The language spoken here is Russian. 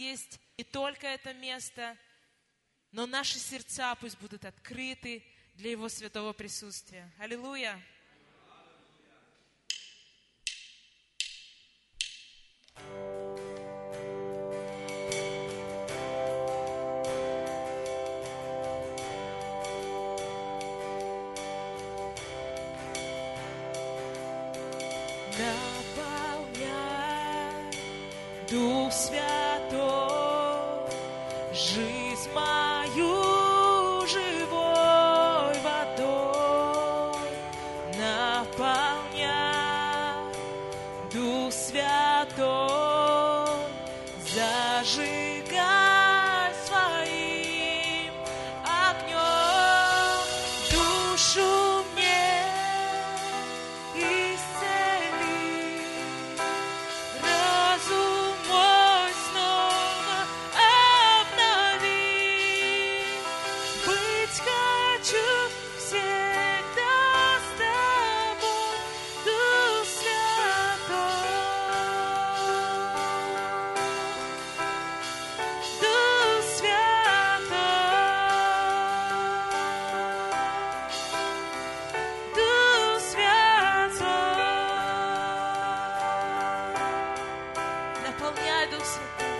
есть не только это место, но наши сердца пусть будут открыты для Его святого присутствия. Аллилуйя! Дух Святой, жизнь мою живой водой. Наполняй, mais.